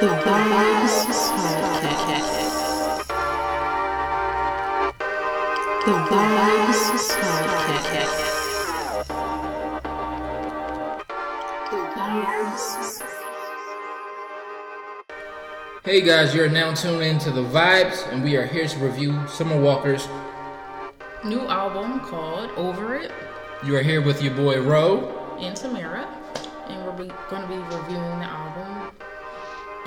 The Vibez Podcast. The Vibez Podcast. The Vibez. Hey guys, you're now tuned in to the Vibez, and we are here to review Summer Walker's. new album called Over It You are here with your boy Ro. and Tamara, and we're going to be reviewing the album.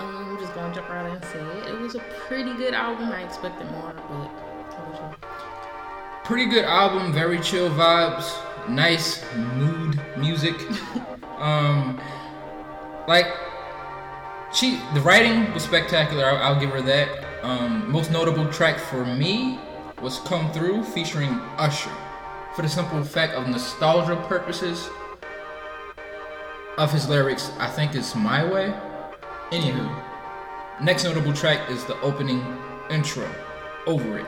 Um, I'm just going to jump right in and say it. It was a pretty good album. I expected more, but how about you? Pretty good album, very chill vibes, nice mood music. um, like she, the writing was spectacular. I'll, I'll give her that. Um, most notable track for me was "Come Through" featuring Usher, for the simple fact of nostalgia purposes of his lyrics. I think it's "My Way." Anywho, next notable track is the opening intro, "Over It."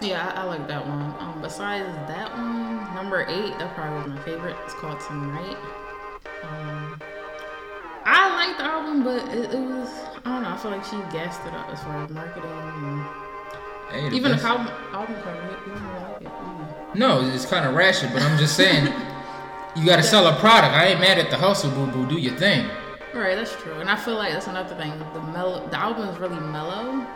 Yeah, I, I like that one. Um, besides that one, number eight, that probably was my favorite. It's called Tonight. Um, I like the album, but it, it was I don't know. I feel like she gassed it up as far as marketing and Hey, the even the album album cover. You don't like it. Mm. No, it's kind of ratchet, but I'm just saying, you gotta sell a product. I ain't mad at the hustle, boo boo. Do your thing. Right, that's true. And I feel like that's another thing. The mellow, the album is really mellow,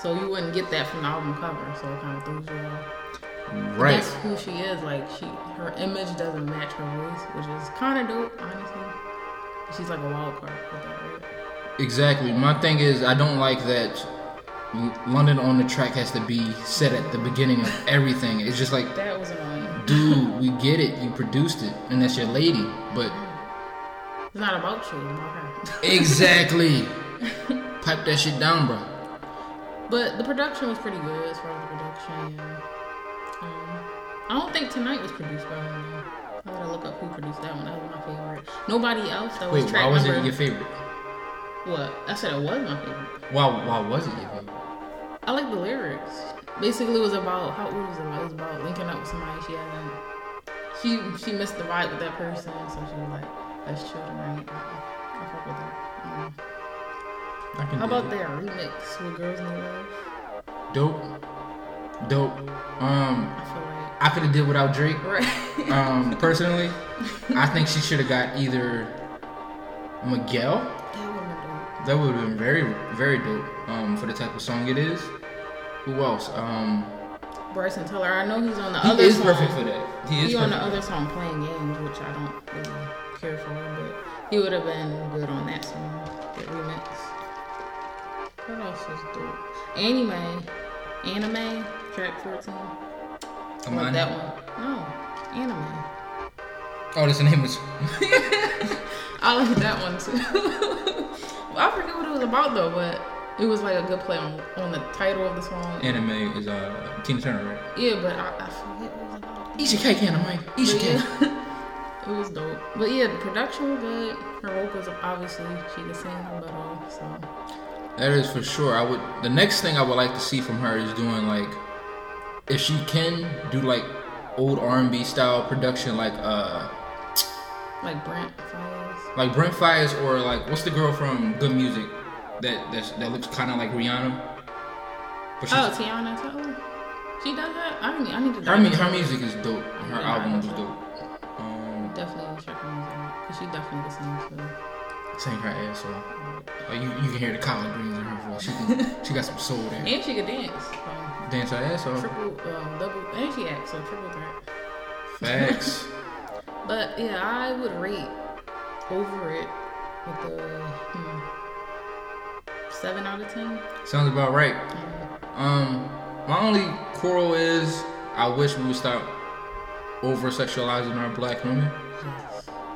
so you wouldn't get that from the album cover. So it kind of throws you off. Right. That's who she is. Like she, her image doesn't match her voice, which is kind of dope, honestly. She's like a wild card with that, right? Exactly. My thing is, I don't like that London on the track has to be set at the beginning of everything. It's just like, That was annoying. dude, we get it. You produced it, and that's your lady. But mm-hmm. It's not about you, it's about her. exactly, pipe that shit down, bro. But the production was pretty good as far as the production. Um, I don't think tonight was produced by him. Though. I gotta look up who produced that one. That was my favorite. Nobody else. That was Wait, track why was number. it your favorite? What? I said it was my favorite. Why? Why was it your favorite? I like the lyrics. Basically, it was about how what was it about? It was about linking up with somebody she hasn't. She she missed the vibe with that person, so she was like, "Let's chill tonight." I fuck with that. I how about their remix with "Girls Need Love"? Dope. Dope. Um, I feel like I could have did without Drake. right. Um, personally, I think she should have got either Miguel. that would have That been very, very dope. Um, for the type of song it is. Who else? Um. Bryson Tiller. I know he's on the he other is song. perfect for that. He is He on the other song playing games, which I don't really care for, but he would have been good on that song, that remix. What else is dope? Anna Mae, anime, track 14. I Come on. that one. No, Anna Mae. Oh, that's the name. I like that one too. I forget what it was about though, but it was like a good play on, on the title of the song. Anna Mae is uh Tina Turner, right? Yeah, but I, I forget what it was about. Eat your cake, Anna Mae. Eat But your cake. yeah, it was dope. But yeah, the production was good. Her vocals, obviously, she can sing but off. So That is for sure. I would. The next thing I would like to see from her is doing like, if she can do like old R and B style production, like uh, like Brent Faiyaz. like Brent Faiyaz or like what's the girl from Good Music that that's, that looks kind of like Rihanna. Oh, Teyana Taylor. She does that. I mean, I need to. her into her music is dope. Her Yeah, album is dope. Um, Definitely check her music out because she definitely sing too. sang her ass off. Like you, you can hear the collard greens in her voice. She can, she got some soul there. And she can dance. Um, Dance her ass off. triple, um, double, and she acts so triple threat. Facts. But yeah, I would rate over it with a hmm, seven out of ten. Sounds about right. Um, my only quarrel is I wish we would stop over sexualizing our black women.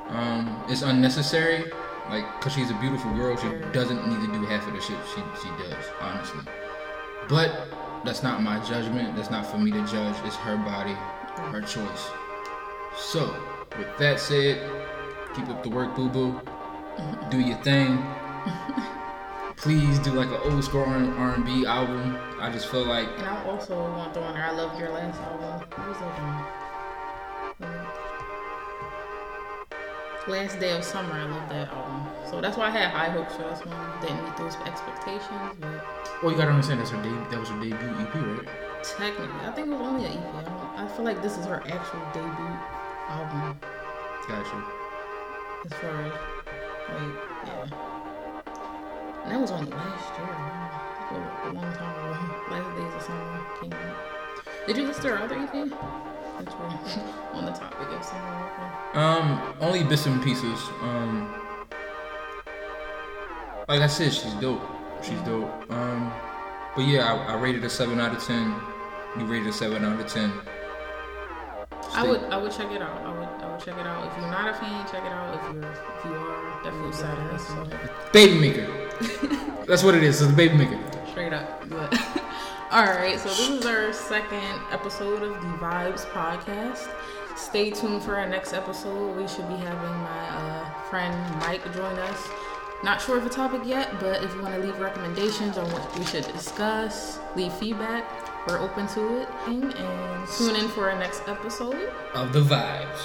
Um, it's unnecessary. Like, cause she's a beautiful girl, she doesn't need to do half of the shit she she does, honestly. But that's not my judgment. That's not for me to judge. It's her body, her choice. So, with that said, keep up the work, boo boo. Do your thing. Please do like an old school R and B album. I just feel like And I also want the one I love your last album. What was that one? Last Day of Summer, I love that album. So that's why I had high hopes for this one. Didn't meet those expectations, but Well, you gotta understand that's her debut. That was her debut EP, right? technically, I think it was only an EP. I, I feel like this is her actual debut album. Gotcha. As far as, like, yeah. That was only last year. A, long time ago. Last Days of Summer came out. Did you listen to her other EP? Since we're on the topic of summer. Um, only bits and pieces. Um, like I said, she's dope. She's dope. Um, but yeah, I, I rated a seven out of ten. You rated a seven out of ten. I would I would check it out. I would I would check it out. If you're not a fan, check it out. If you're if you are, definitely it a. Baby maker. That's what it is. It's the baby maker. Straight up. But all right, so this is our second episode of the Vibez podcast. Stay tuned for our next episode. We should be having my uh, friend Mike join us. Not sure of a topic yet, but if you want to leave recommendations on what we should discuss, leave feedback, we're open to it. And tune in for our next episode. Of the vibes.